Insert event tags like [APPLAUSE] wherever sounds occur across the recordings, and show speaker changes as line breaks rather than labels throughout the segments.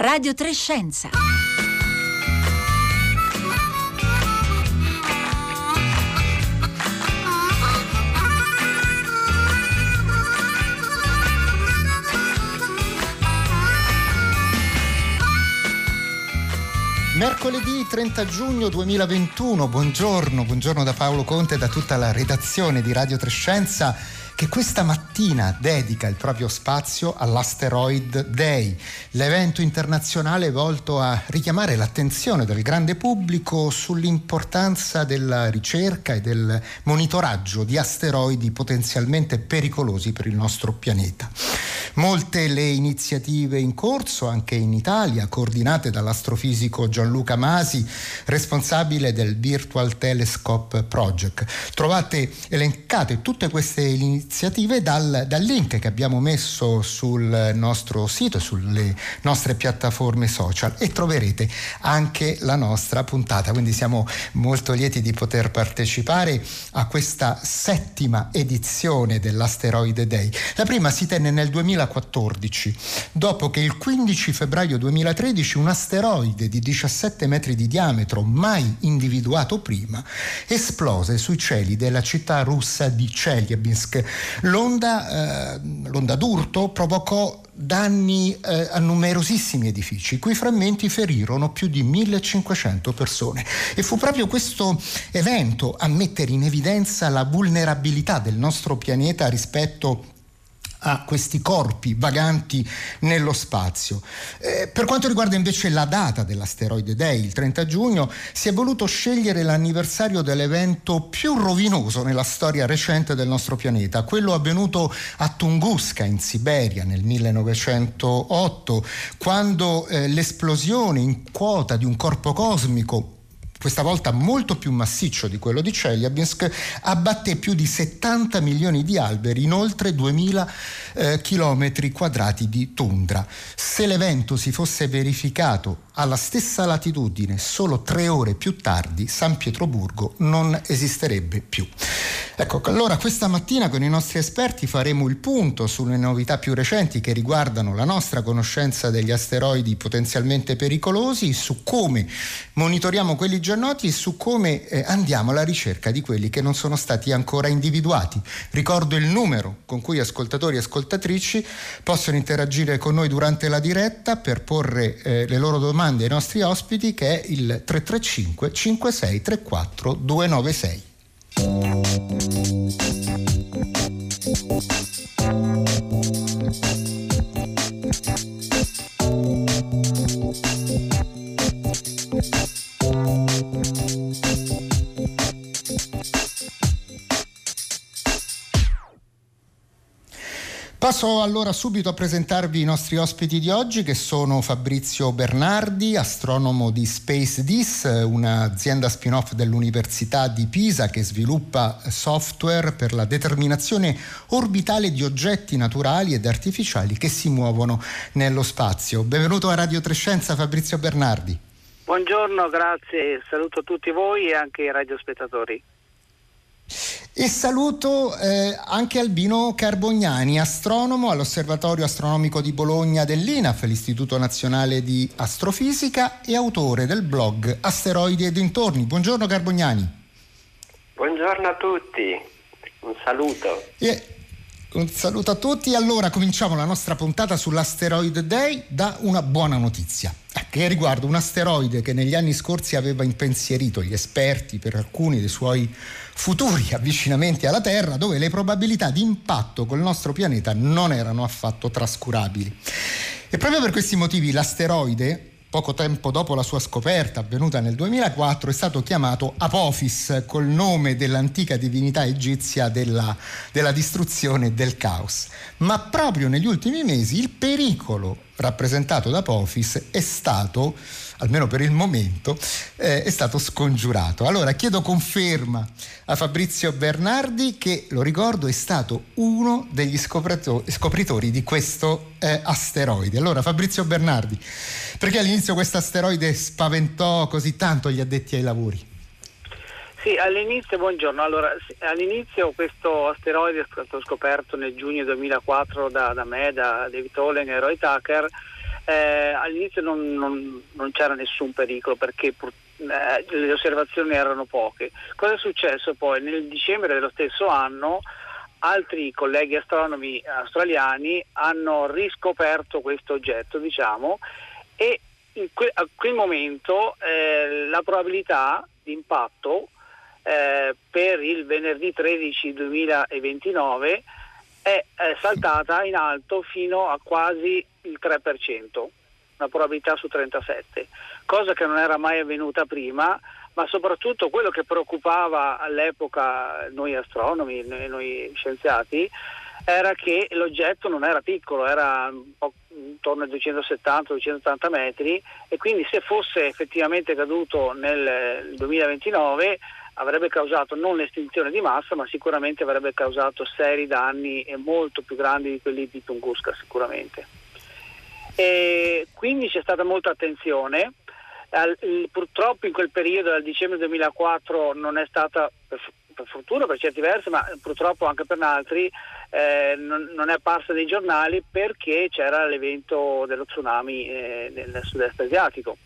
Radio Trescenza.
Mercoledì 30 giugno 2021, buongiorno, buongiorno da Paolo Conte e da tutta la redazione di Radio Trescenza che questa mattina dedica il proprio spazio all'Asteroid Day, l'evento internazionale volto a richiamare l'attenzione del grande pubblico sull'importanza della ricerca e del monitoraggio di asteroidi potenzialmente pericolosi per il nostro pianeta. Molte le iniziative in corso anche in Italia, coordinate dall'astrofisico Gianluca Masi, responsabile del Virtual Telescope Project. Trovate elencate tutte queste iniziative dal, dal link che abbiamo messo sul nostro sito sulle nostre piattaforme social e troverete anche la nostra puntata. Quindi siamo molto lieti di poter partecipare a questa settima edizione dell'Asteroide Day. La prima si tenne nel 2000 2014, dopo che il 15 febbraio 2013 un asteroide di 17 metri di diametro, mai individuato prima, esplose sui cieli della città russa di Chelyabinsk. L'onda, eh, l'onda d'urto provocò danni eh, a numerosissimi edifici, i cui frammenti ferirono più di 1500 persone. E fu proprio questo evento a mettere in evidenza la vulnerabilità del nostro pianeta rispetto a questi corpi vaganti nello spazio. Eh, per quanto riguarda invece la data dell'asteroide Day, il 30 giugno, si è voluto scegliere l'anniversario dell'evento più rovinoso nella storia recente del nostro pianeta, quello avvenuto a Tunguska in Siberia nel 1908, quando eh, l'esplosione in quota di un corpo cosmico questa volta molto più massiccio di quello di Chelyabinsk, abbatté più di 70 milioni di alberi in oltre 2000 eh, chilometri quadrati di tundra. Se l'evento si fosse verificato alla stessa latitudine solo tre ore più tardi, San Pietroburgo non esisterebbe più. Ecco, allora questa mattina con i nostri esperti faremo il punto sulle novità più recenti che riguardano la nostra conoscenza degli asteroidi potenzialmente pericolosi, su come monitoriamo quelli già noti e su come eh, andiamo alla ricerca di quelli che non sono stati ancora individuati. Ricordo il numero con cui ascoltatori e ascoltatrici possono interagire con noi durante la diretta per porre eh, le loro domande ai nostri ospiti che è il 335 5634 296. Passo allora subito a presentarvi i nostri ospiti di oggi che sono Fabrizio Bernardi, astronomo di Space Dis, un'azienda spin-off dell'Università di Pisa che sviluppa software per la determinazione orbitale di oggetti naturali ed artificiali che si muovono nello spazio. Benvenuto a Radio Trescenza Fabrizio Bernardi.
Buongiorno, grazie, saluto tutti voi e anche i radiospettatori.
E saluto eh, anche Albino Carbognani, astronomo all'Osservatorio Astronomico di Bologna dell'INAF, l'Istituto Nazionale di Astrofisica, e autore del blog Asteroidi e dintorni. Buongiorno Carbognani.
Buongiorno a tutti, un saluto.
E un saluto a tutti. Allora cominciamo la nostra puntata sull'Asteroid Day da una buona notizia eh, che riguarda un asteroide che negli anni scorsi aveva impensierito gli esperti per alcuni dei suoi futuri [LAUGHS] avvicinamenti alla Terra dove le probabilità di impatto col nostro pianeta non erano affatto trascurabili. E proprio per questi motivi l'asteroide poco tempo dopo la sua scoperta, avvenuta nel 2004, è stato chiamato Apophis col nome dell'antica divinità egizia della, della distruzione e del caos. Ma proprio negli ultimi mesi il pericolo rappresentato da Apophis è stato almeno per il momento, eh, è stato scongiurato. Allora chiedo conferma a Fabrizio Bernardi che, lo ricordo, è stato uno degli scopritori di questo eh, asteroide. Allora Fabrizio Bernardi, perché all'inizio questo asteroide spaventò così tanto gli addetti ai lavori?
Sì, all'inizio, buongiorno. Allora, all'inizio questo asteroide è stato scoperto nel giugno 2004 da, da me, da David Hollen e Roy Tucker eh, all'inizio non, non, non, c'era nessun pericolo perché eh, le osservazioni erano poche. Cosa è successo poi? Nel dicembre dello stesso anno altri colleghi astronomi australiani hanno riscoperto questo oggetto, diciamo, e que- a quel momento eh, la probabilità di impatto eh, per il venerdì 13 2029 è, è saltata in alto fino a quasi il 3%, una probabilità su 37, cosa che non era mai avvenuta prima, ma soprattutto quello che preoccupava all'epoca noi astronomi e noi scienziati era che l'oggetto non era piccolo, era intorno ai 270-280 metri e quindi se fosse effettivamente caduto nel 2029 avrebbe causato non l'estinzione di massa, ma sicuramente avrebbe causato seri danni molto più grandi di quelli di Tunguska sicuramente. E quindi c'è stata molta attenzione. purtroppo in quel periodo, dal dicembre 2004, non è stata, per, fortuna per certi versi, ma purtroppo anche per altri, eh, non, non, è apparsa nei giornali perché c'era l'evento dello tsunami eh, nel sud-est asiatico.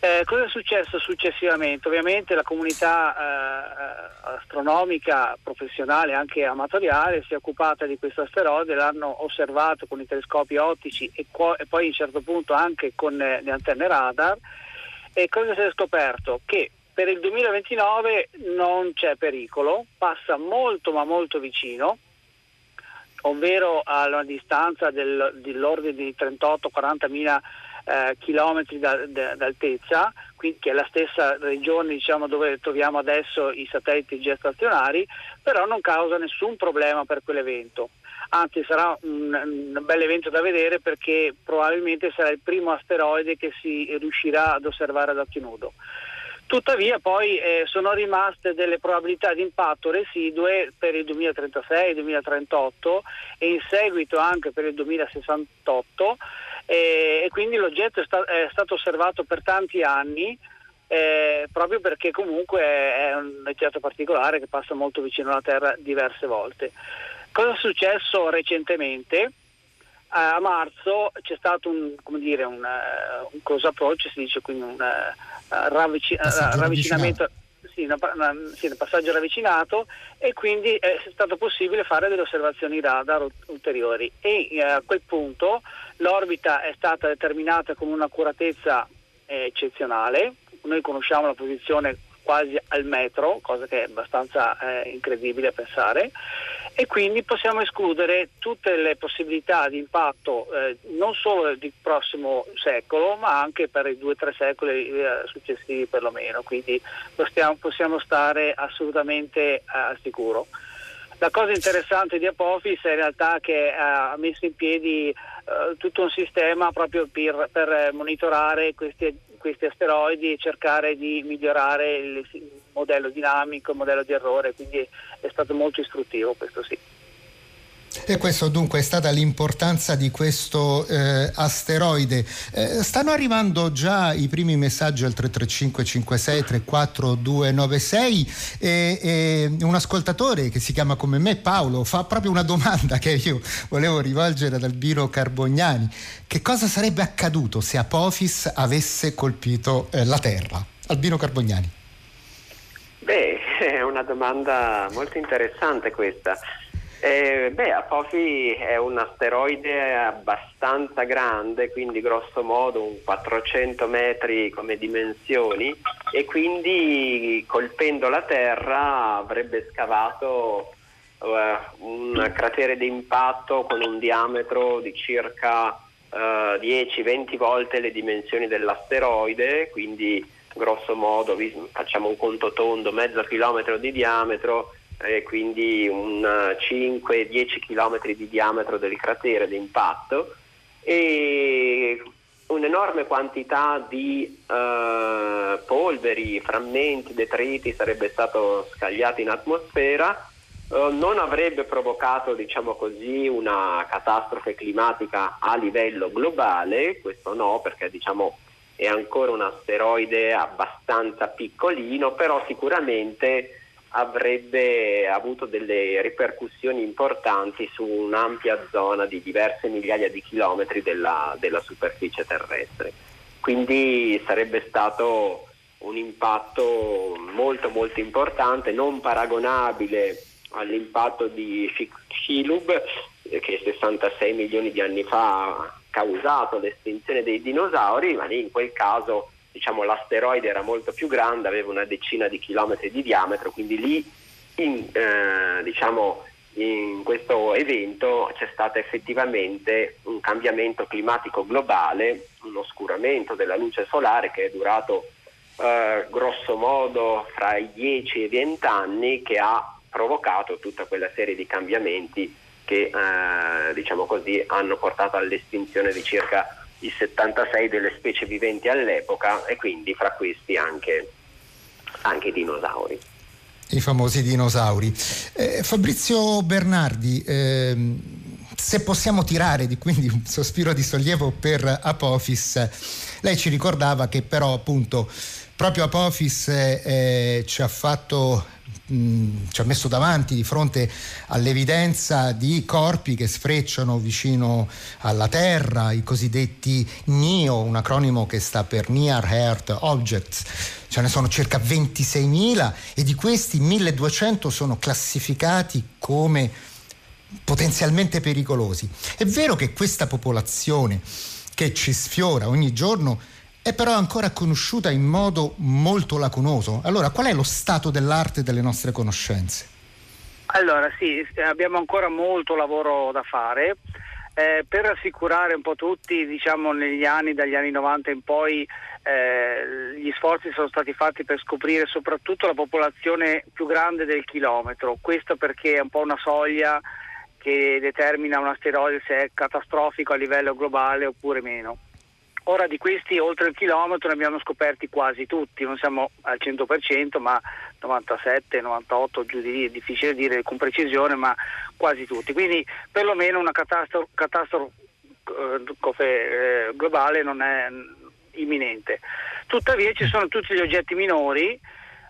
Eh, cosa è successo successivamente? Ovviamente la comunità eh, astronomica professionale, anche amatoriale, si è occupata di questo asteroide, l'hanno osservato con i telescopi ottici e, co- e poi a un certo punto anche con eh, le antenne radar. E cosa si è scoperto? Che per il 2029 non c'è pericolo, passa molto ma molto vicino, ovvero a una distanza del, dell'ordine di 38-40 mila eh, chilometri da, da, d'altezza, qui, che è la stessa regione diciamo, dove troviamo adesso i satelliti geostazionari, però non causa nessun problema per quell'evento. Anzi sarà un, un bel evento da vedere perché probabilmente sarà il primo asteroide che si riuscirà ad osservare ad occhio nudo. Tuttavia poi eh, sono rimaste delle probabilità di impatto residue per il 2036-2038 e in seguito anche per il 2068 eh, e quindi l'oggetto è, sta- è, stato osservato per tanti anni eh, proprio perché comunque è un oggetto particolare che passa molto vicino alla Terra diverse volte. Cosa è successo recentemente? a marzo c'è stato un, dire, un, uh, un close approach, si dice quindi un uh, ravvici- uh, ravvicinamento, sì, una, una, sì, un passaggio ravvicinato e quindi è stato possibile fare delle osservazioni radar ulteriori. E a quel punto l'orbita è stata determinata con un'accuratezza eh, eccezionale, noi conosciamo la posizione quasi al metro, cosa che è abbastanza eh, incredibile a pensare, e quindi possiamo escludere tutte le possibilità di impatto eh, non solo del prossimo secolo, ma anche per i due o tre secoli eh, successivi perlomeno, quindi possiamo, possiamo stare assolutamente eh, al sicuro. La cosa interessante di Apophis è in realtà che ha messo in piedi eh, tutto un sistema proprio per, per monitorare questi questi asteroidi e cercare di migliorare il modello dinamico, il modello di errore, quindi è stato molto istruttivo questo sì.
E questo dunque è stata l'importanza di questo eh, asteroide. Eh, stanno arrivando già i primi messaggi al 335 56 34 296 e, e un ascoltatore che si chiama come me Paolo fa proprio una domanda che io volevo rivolgere ad Albino Carbognani. Che cosa sarebbe accaduto se Apophis avesse colpito eh, la Terra? Albino Carbognani.
Beh, [LAUGHS] è una domanda molto interessante questa. Eh, beh, Apofi è un asteroide abbastanza grande, quindi grosso modo un 400 metri come dimensioni e quindi colpendo la Terra avrebbe scavato eh, un cratere di impatto con un diametro di circa eh, 10-20 volte le dimensioni dell'asteroide, quindi grosso modo facciamo un conto tondo, mezzo chilometro di diametro e quindi un 5-10 km di diametro del cratere di impatto e un'enorme quantità di eh, polveri, frammenti, detriti sarebbe stato scagliato in atmosfera, eh, non avrebbe provocato diciamo così, una catastrofe climatica a livello globale, questo no perché diciamo, è ancora un asteroide abbastanza piccolino, però sicuramente avrebbe avuto delle ripercussioni importanti su un'ampia zona di diverse migliaia di chilometri della, della superficie terrestre. Quindi sarebbe stato un impatto molto molto importante, non paragonabile all'impatto di Chicxulub che 66 milioni di anni fa ha causato l'estinzione dei dinosauri, ma lì in quel caso diciamo, l'asteroide era molto più grande, aveva una decina di chilometri di diametro, quindi lì in, eh, diciamo, in questo evento c'è stato effettivamente un cambiamento climatico globale, un oscuramento della luce solare che è durato eh, grosso modo fra i 10 e i 20 anni che ha provocato tutta quella serie di cambiamenti che eh, diciamo così, hanno portato all'estinzione di circa i 76 delle specie viventi all'epoca e quindi fra questi anche, anche i dinosauri.
I famosi dinosauri. Eh, Fabrizio Bernardi, ehm, se possiamo tirare di, quindi un sospiro di sollievo per Apophis, lei ci ricordava che però appunto proprio Apophis eh, ci ha fatto ci ha messo davanti di fronte all'evidenza di corpi che sfrecciano vicino alla Terra, i cosiddetti NIO, un acronimo che sta per Near Earth Objects. Ce ne sono circa 26.000 e di questi 1.200 sono classificati come potenzialmente pericolosi. È vero che questa popolazione che ci sfiora ogni giorno è però ancora conosciuta in modo molto lacunoso. Allora, qual è lo stato dell'arte delle nostre conoscenze?
Allora, sì, abbiamo ancora molto lavoro da fare. Eh, per rassicurare un po' tutti, diciamo negli anni, dagli anni 90 in poi, eh, gli sforzi sono stati fatti per scoprire soprattutto la popolazione più grande del chilometro. Questo perché è un po' una soglia che determina un asteroide se è catastrofico a livello globale oppure meno. Ora di questi oltre il chilometro ne abbiamo scoperti quasi tutti, non siamo al 100% ma 97, 98 giù di lì, è difficile dire con precisione ma quasi tutti, quindi perlomeno una catastrofe, catastrofe eh, globale non è imminente. Tuttavia ci sono tutti gli oggetti minori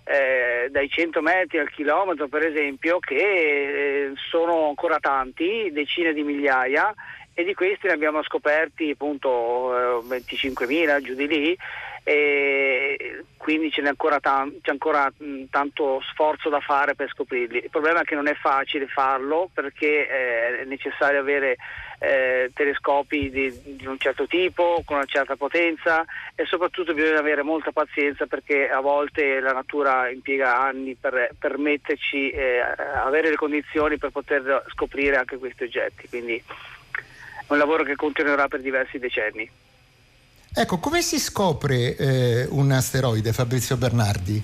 eh, dai 100 metri al chilometro per esempio che eh, sono ancora tanti, decine di migliaia e di questi ne abbiamo scoperti appunto 25.000 eh, giù di lì e quindi c'è ancora, tan- c'è ancora mh, tanto sforzo da fare per scoprirli. Il problema è che non è facile farlo perché eh, è necessario avere eh, telescopi di, di, un certo tipo, con una certa potenza e soprattutto bisogna avere molta pazienza perché a volte la natura impiega anni per permetterci eh, avere le condizioni per poter scoprire anche questi oggetti. Quindi, un lavoro che continuerà per diversi decenni.
Ecco, come si scopre eh, un asteroide, Fabrizio Bernardi?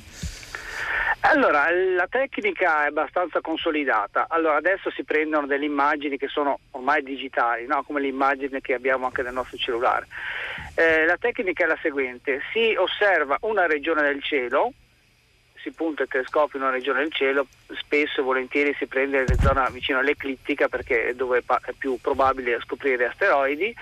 Allora, la tecnica è abbastanza consolidata. Allora, adesso si prendono delle immagini che sono ormai digitali, no? come l'immagine che abbiamo anche nel nostro cellulare. Eh, la tecnica è la seguente: si osserva una regione del cielo, si punta il telescopio in una regione del cielo, spesso e volentieri si prende le zone vicino all'eclittica perché è dove è più probabile scoprire asteroidi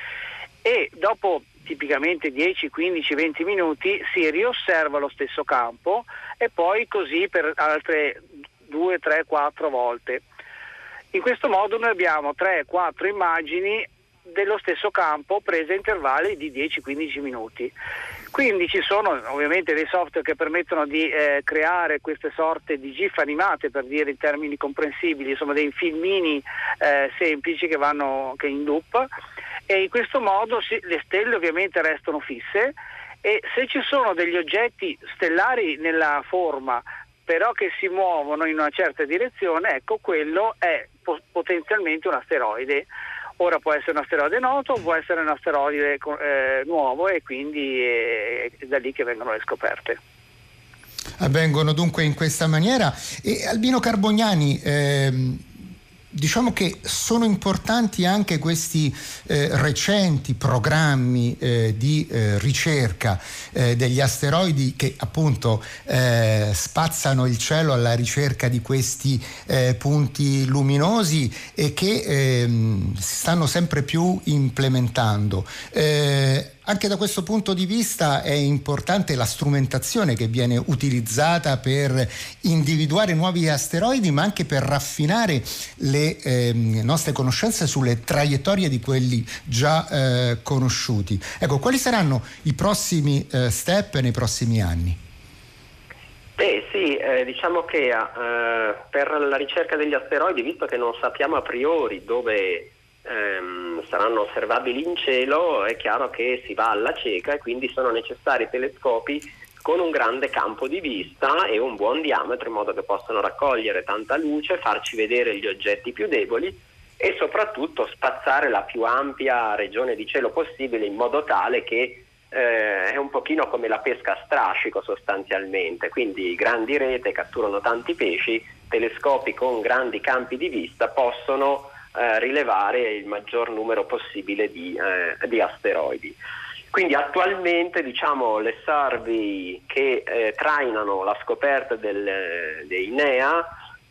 e dopo tipicamente 10, 15, 20 minuti si riosserva lo stesso campo e poi così per altre 2, 3, 4 volte. In questo modo noi abbiamo 3, 4 immagini dello stesso campo prese a intervalli di 10-15 minuti. Quindi ci sono ovviamente dei software che permettono di eh, creare queste sorte di GIF animate per dire in termini comprensibili, insomma dei filmini eh, semplici che vanno che in loop e in questo modo sì, le stelle ovviamente restano fisse e se ci sono degli oggetti stellari nella forma però che si muovono in una certa direzione, ecco quello è po- potenzialmente un asteroide. Ora può essere un asteroide noto, può essere un asteroide eh, nuovo e quindi è da lì che vengono le scoperte.
Avvengono dunque in questa maniera. E Albino Carbognani, ehm, diciamo che sono importanti anche questi eh, recenti programmi eh, di eh, ricerca eh, degli asteroidi che appunto eh, spazzano il cielo alla ricerca di questi eh, punti luminosi e che ehm, si stanno sempre più implementando. Anche da questo punto di vista è importante la strumentazione che viene utilizzata per individuare nuovi asteroidi, ma anche per raffinare le eh, nostre conoscenze sulle traiettorie di quelli già eh, conosciuti. Ecco, quali saranno i prossimi eh, step nei prossimi anni?
Beh sì, eh, diciamo che eh, per la ricerca degli asteroidi, visto che non sappiamo a priori dove ehm, saranno osservabili in cielo, è chiaro che si va alla cieca e quindi sono necessari telescopi con un grande campo di vista e un buon diametro in modo che possano raccogliere tanta luce, farci vedere gli oggetti più deboli e soprattutto spazzare la più ampia regione di cielo possibile in modo tale che eh, è un pochino come la pesca a strascico sostanzialmente, quindi grandi rete catturano tanti pesci, telescopi con grandi campi di vista possono eh, rilevare il maggior numero possibile di, eh, di asteroidi. Quindi attualmente diciamo, le survey che eh, trainano la scoperta del, dei NEA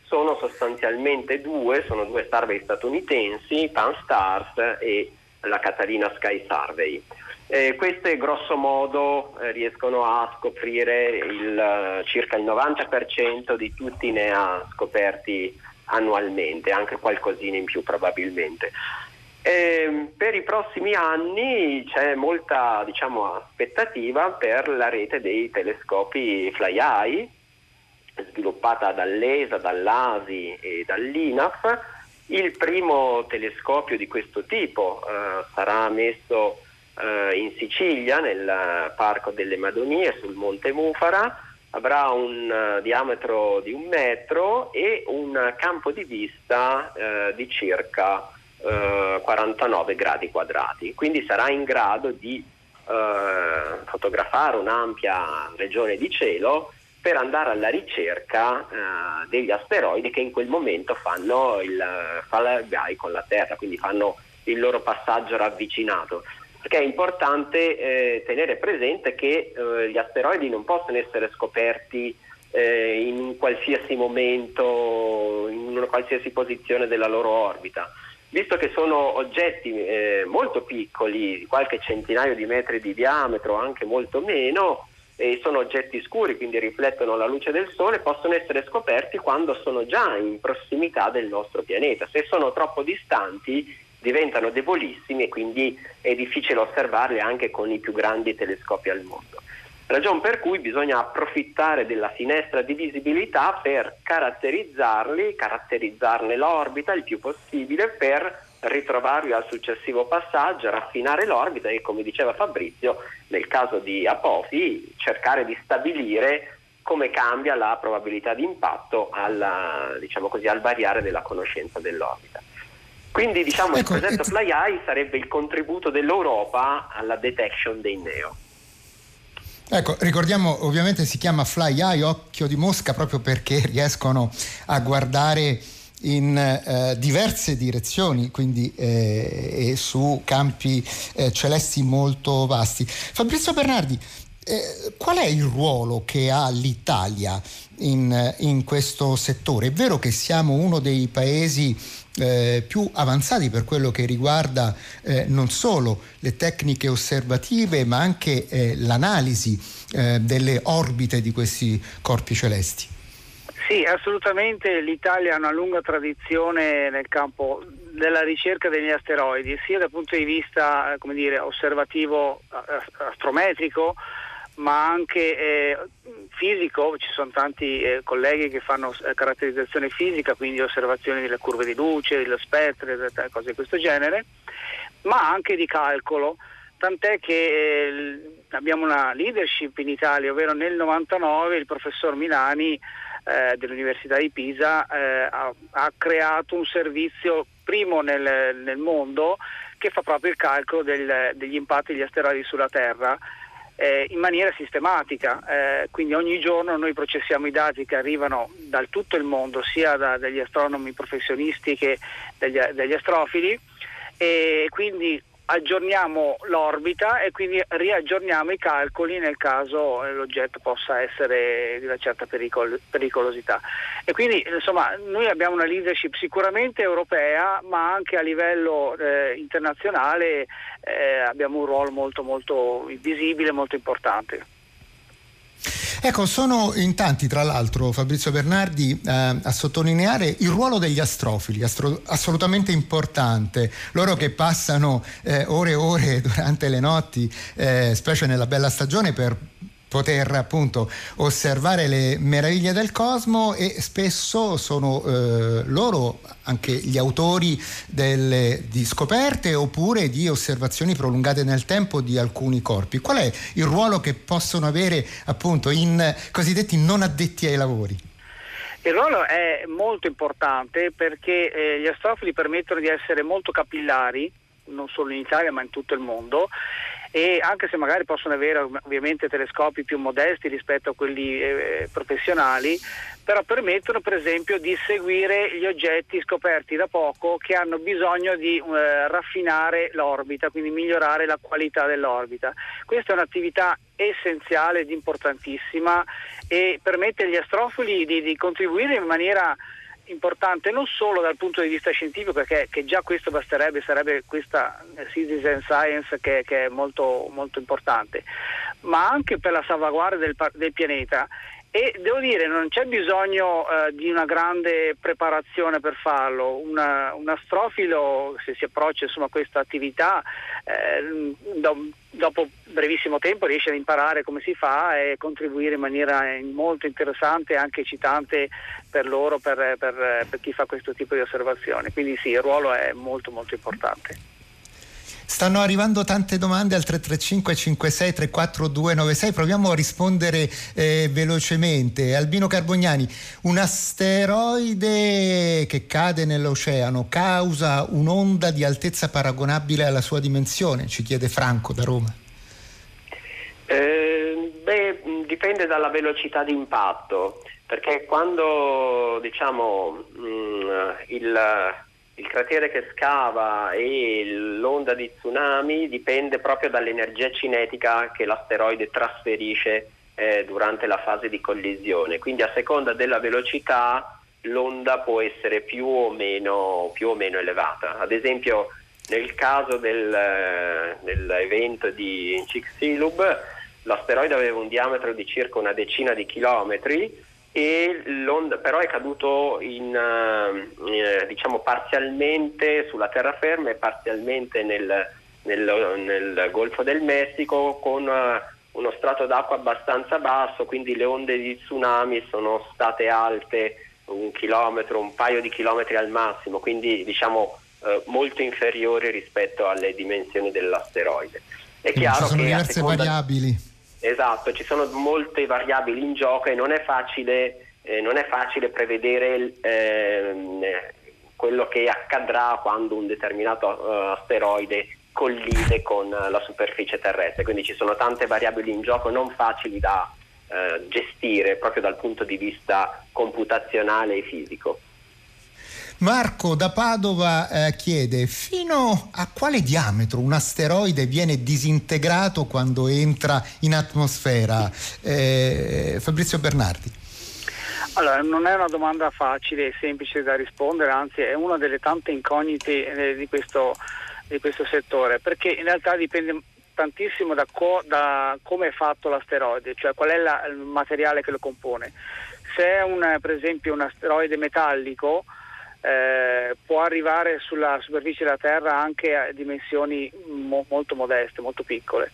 sono sostanzialmente due, sono due survey statunitensi, Pan-STARRS e la Catalina Sky Survey. Eh, queste grosso modo eh, riescono a scoprire il, circa il 90% di tutti i NEA scoperti annualmente, anche qualcosina in più probabilmente. E per i prossimi anni c'è molta diciamo, aspettativa per la rete dei telescopi FlyEye, sviluppata dall'ESA, dall'ASI e dall'INAF. Il primo telescopio di questo tipo eh, sarà messo eh, in Sicilia, nel Parco delle Madonie, sul Monte Mufara, avrà un uh, diametro di un metro e un campo di vista uh, di circa eh, 49 gradi quadrati, quindi sarà in grado di fotografare un'ampia regione di cielo per andare alla ricerca degli asteroidi che in quel momento fanno il flyby con la Terra, quindi fanno il loro passaggio ravvicinato perché è importante eh, tenere presente che eh, gli asteroidi non possono essere scoperti eh, in qualsiasi momento, in una qualsiasi posizione della loro orbita. Visto che sono oggetti eh, molto piccoli, qualche centinaio di metri di diametro, anche molto meno, e sono oggetti scuri, quindi riflettono la luce del Sole, possono essere scoperti quando sono già in prossimità del nostro pianeta. Se sono troppo distanti, diventano debolissimi e quindi è difficile osservarli anche con i più grandi telescopi al mondo. Ragione per cui bisogna approfittare della finestra di visibilità per caratterizzarli, caratterizzarne l'orbita il più possibile per ritrovarli al successivo passaggio, raffinare l'orbita e come diceva Fabrizio, nel caso di Apofi, cercare di stabilire come cambia la probabilità di impatto alla, diciamo così, al variare della conoscenza dell'orbita. Quindi diciamo ecco, il progetto Fly Eye sarebbe il contributo dell'Europa alla detection dei neo.
Ecco, ricordiamo ovviamente si chiama Fly Eye, occhio di mosca, proprio perché [LAUGHS] riescono a guardare in eh, diverse direzioni, quindi eh, e su campi eh, celesti molto vasti. Fabrizio Bernardi, eh, qual è il ruolo che ha l'Italia in, in questo settore? È vero che siamo uno dei paesi eh, più avanzati per quello che riguarda eh, non solo le tecniche osservative ma anche eh, l'analisi eh, delle orbite di questi corpi celesti.
Sì, assolutamente l'Italia ha una lunga tradizione nel campo della ricerca degli asteroidi, sia dal punto di vista dire, osservativo astrometrico, ma anche eh, fisico, ci sono tanti eh, colleghi che fanno eh, caratterizzazione fisica, quindi osservazioni delle curve di luce, dello spettro, cose di questo genere, ma anche di calcolo, tant'è che eh, abbiamo una leadership in Italia, ovvero nel 99 il professor Milani eh, dell'Università di Pisa eh, ha, ha, creato un servizio primo nel, nel, mondo che fa proprio il calcolo del, degli impatti degli asteroidi sulla Terra eh, in maniera sistematica, eh, quindi ogni giorno noi processiamo i dati che arrivano da tutto il mondo, sia da, dagli astronomi professionisti che dagli, dagli astrofili. E quindi aggiorniamo l'orbita e quindi riaggiorniamo i calcoli nel caso l'oggetto possa essere di una certa pericol- pericolosità. E quindi insomma noi abbiamo una leadership sicuramente europea ma anche a livello eh, internazionale eh, abbiamo un ruolo molto molto visibile, molto importante.
Ecco, sono in tanti, tra l'altro, Fabrizio Bernardi, eh, a sottolineare il ruolo degli astrofili, astro- assolutamente importante. Loro che passano eh, ore e ore [LAUGHS] durante le notti, eh, specie nella bella stagione, per poter appunto osservare le meraviglie del cosmo e spesso sono eh, loro anche gli autori delle, di scoperte oppure di osservazioni prolungate nel tempo di alcuni corpi. Qual è il ruolo che possono avere appunto in cosiddetti non addetti ai lavori?
Il ruolo è molto importante perché eh, gli astrofili permettono di essere molto capillari, non solo in Italia ma in tutto il mondo e anche se magari possono avere ovviamente telescopi più modesti rispetto a quelli eh, professionali, però permettono per esempio di seguire gli oggetti scoperti da poco che hanno bisogno di eh, raffinare l'orbita, quindi migliorare la qualità dell'orbita. Questa è un'attività essenziale ed importantissima e permette agli astrofili di, di contribuire in maniera importante non solo dal punto di vista scientifico, perché già questo basterebbe, sarebbe questa citizen science che, che è molto, molto, importante, ma anche per la salvaguardia del, del pianeta e devo dire non c'è bisogno eh, di una grande preparazione per farlo, una, un astrofilo se si approccia insomma, a questa attività eh, do, dopo brevissimo tempo riesce ad imparare come si fa e contribuire in maniera molto interessante e anche eccitante per loro, per, per, per chi fa questo tipo di osservazioni. Quindi sì, il ruolo è molto molto importante.
Stanno arrivando tante domande al 335 56 34 296, proviamo a rispondere eh, velocemente. Albino Carbognani, un asteroide che cade nell'oceano causa un'onda di altezza paragonabile alla sua dimensione? Ci chiede Franco da Roma.
Eh, beh, dipende dalla velocità di impatto, perché quando diciamo mh, mm, il il cratere che scava e l'onda di tsunami dipende proprio dall'energia cinetica che l'asteroide trasferisce eh, durante la fase di collisione. Quindi a seconda della velocità l'onda può essere più o meno, più o meno elevata. Ad esempio nel caso del, eh, dell'evento di Chicxulub l'asteroide aveva un diametro di circa una decina di chilometri e però è caduto in, eh, diciamo parzialmente sulla terraferma e parzialmente nel, nel, nel Golfo del Messico con uh, uno strato d'acqua abbastanza basso, quindi le onde di tsunami sono state alte un chilometro, un paio di chilometri al massimo, quindi diciamo eh, molto inferiori rispetto alle dimensioni dell'asteroide.
È chiaro ci sono che diverse seconda... variabili
Esatto, ci sono molte variabili in gioco e non è facile, eh, non è facile prevedere eh, quello che accadrà quando un determinato uh, asteroide collide con la superficie terrestre. Quindi ci sono tante variabili in gioco non facili da uh, gestire proprio dal punto di vista computazionale e fisico.
Marco da Padova eh, chiede fino a quale diametro un asteroide viene disintegrato quando entra in atmosfera? Eh, Fabrizio Bernardi.
Allora, non è una domanda facile e semplice da rispondere, anzi è una delle tante incognite eh, di, questo, di, questo, settore, perché in realtà dipende tantissimo da, co, da come è fatto l'asteroide, cioè qual è la, il materiale che lo compone. Se è un, per esempio un asteroide metallico, eh, può arrivare sulla superficie della Terra anche a dimensioni mo- molto modeste, molto piccole.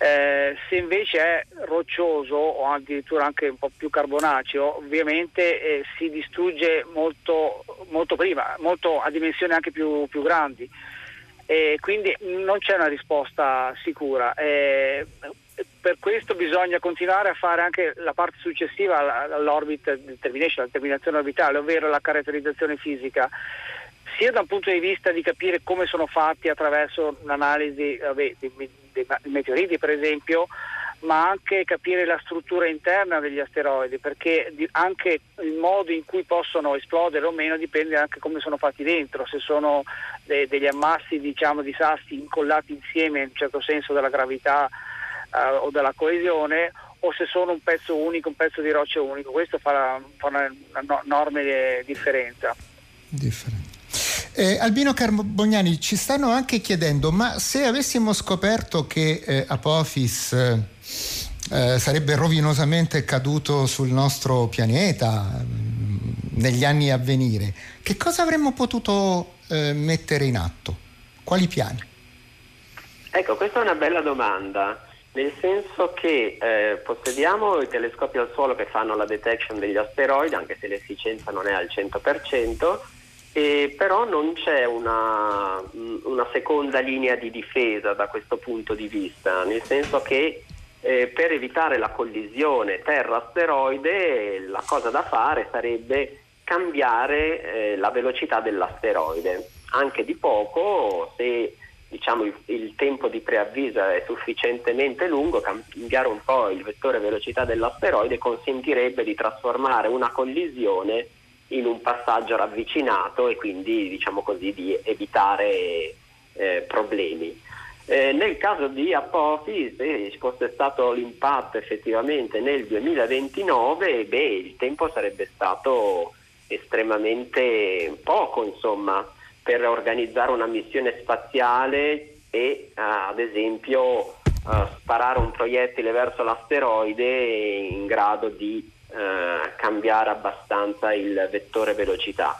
Eh, se invece è roccioso o addirittura anche un po' più carbonaceo, ovviamente eh, si distrugge molto, molto prima, molto a dimensioni anche più, più grandi. E quindi non c'è una risposta sicura. Eh, per questo bisogna continuare a fare anche la parte successiva all'orbit determination, la determinazione orbitale, ovvero la caratterizzazione fisica, sia da un punto di vista di capire come sono fatti attraverso l'analisi vabbè, dei, dei, dei, meteoriti per esempio, ma anche capire la struttura interna degli asteroidi, perché anche il modo in cui possono esplodere o meno dipende anche come sono fatti dentro, se sono de- degli ammassi diciamo, di sassi incollati insieme in un certo senso dalla gravità eh, o dalla coesione o se sono un pezzo unico, un pezzo di roccia unico. Questo fa, fa una, una enorme differenza.
Differente. Eh, Albino Carbognani, ci stanno anche chiedendo, ma se avessimo scoperto che eh, Apophis eh, eh sarebbe rovinosamente caduto sul nostro pianeta mm, negli anni a venire, che cosa avremmo potuto eh, mettere in atto? Quali piani?
Ecco, questa è una bella domanda nel senso che eh, possediamo i telescopi al suolo che fanno la detection degli asteroidi, anche se l'efficienza non è al 100%, e però non c'è una, una, seconda linea di difesa da questo punto di vista, nel senso che eh, per evitare la collisione Terra-asteroide la cosa da fare sarebbe cambiare eh, la velocità dell'asteroide, anche di poco se diciamo, il, il, tempo di preavviso è sufficientemente lungo, cambiare un po' il vettore velocità dell'asteroide consentirebbe di trasformare una collisione in un passaggio ravvicinato e quindi diciamo così, di evitare eh, problemi. Eh, nel caso di Apophis, se ci fosse stato l'impatto effettivamente nel 2029, beh, il tempo sarebbe stato estremamente poco, insomma, per organizzare una missione spaziale e uh, ad esempio uh, sparare un proiettile verso l'asteroide in grado di uh, cambiare abbastanza il vettore velocità.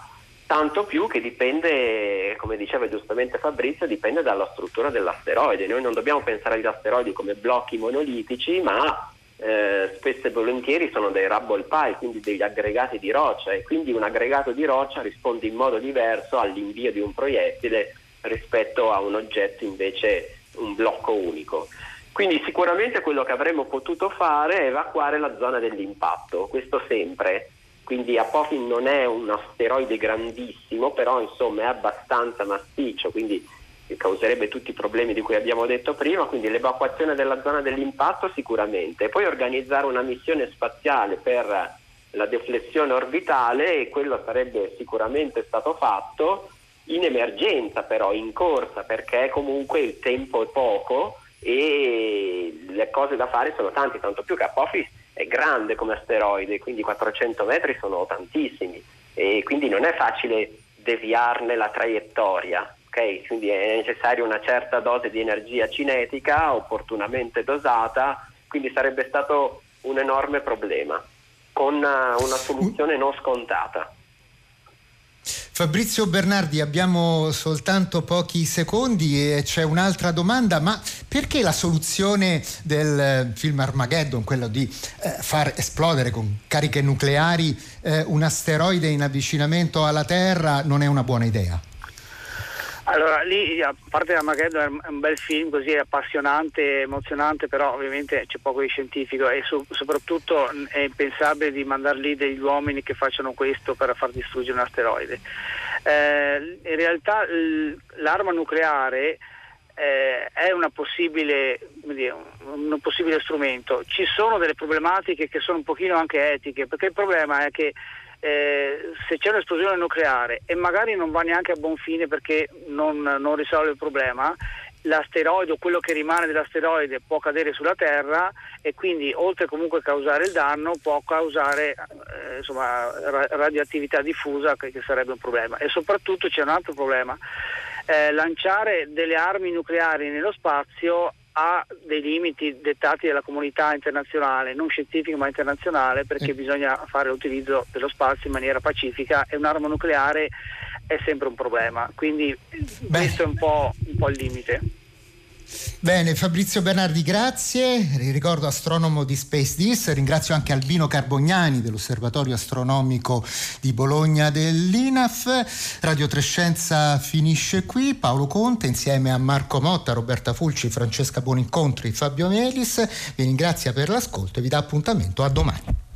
Tanto più che dipende, come diceva giustamente Fabrizio, dipende dalla struttura dell'asteroide. Noi non dobbiamo pensare agli asteroidi come blocchi monolitici, ma eh, spesso e volentieri sono dei rubble pile, quindi degli aggregati di roccia e quindi un aggregato di roccia risponde in modo diverso all'invio di un proiettile rispetto a un oggetto invece un blocco unico. Quindi sicuramente quello che avremmo potuto fare è evacuare la zona dell'impatto, questo sempre. Quindi Apophis non è un asteroide grandissimo, però insomma è abbastanza massiccio, quindi che causerebbe tutti i problemi di cui abbiamo detto prima, quindi l'evacuazione della zona dell'impatto sicuramente, e poi organizzare una missione spaziale per la deflessione orbitale e quello sarebbe sicuramente stato fatto in emergenza però, in corsa, perché comunque il tempo è poco e le cose da fare sono tante, tanto più che Apophis è grande come asteroide, quindi 400 metri sono tantissimi e quindi non è facile deviarne la traiettoria ok? Quindi è necessaria una certa dose di energia cinetica opportunamente dosata, quindi sarebbe stato un enorme problema, con una soluzione non scontata.
Fabrizio Bernardi, abbiamo soltanto pochi secondi e c'è un'altra domanda, ma perché la soluzione del film Armageddon, quello di eh, far esplodere con cariche nucleari eh, un asteroide in avvicinamento alla Terra non è una buona idea?
Allora, lì a parte Armageddon è un bel film così appassionante, emozionante, però ovviamente c'è poco di scientifico e so- soprattutto è impensabile di mandare lì degli uomini che facciano questo per far distruggere un asteroide. Eh, in realtà l'arma nucleare eh, è possibile, dire, un possibile strumento. Ci sono delle problematiche che sono un pochino anche etiche, perché il problema è che eh, se c'è un'esplosione nucleare e magari non va neanche a buon fine perché non, non risolve il problema, l'asteroide o quello che rimane dell'asteroide può cadere sulla Terra e quindi oltre comunque a causare il danno può causare eh, insomma, ra- radioattività diffusa che, che, sarebbe un problema. E soprattutto c'è un altro problema. Eh, lanciare delle armi nucleari nello spazio ha dei limiti dettati dalla comunità internazionale, non scientifica ma internazionale, perché eh. bisogna fare l'utilizzo dello spazio in maniera pacifica e un'arma nucleare è sempre un problema. Quindi Beh. questo è un po', un po' il limite.
Bene, Fabrizio Bernardi, grazie. Ricordo astronomo di Space Dis. Ringrazio anche Albino Carbognani dell'Osservatorio Astronomico di Bologna dell'INAF. Radio Trescenza finisce qui. Paolo Conte insieme a Marco Motta, Roberta Fulci, Francesca Buonincontri, Fabio Melis vi ringrazia per l'ascolto e vi dà appuntamento a domani.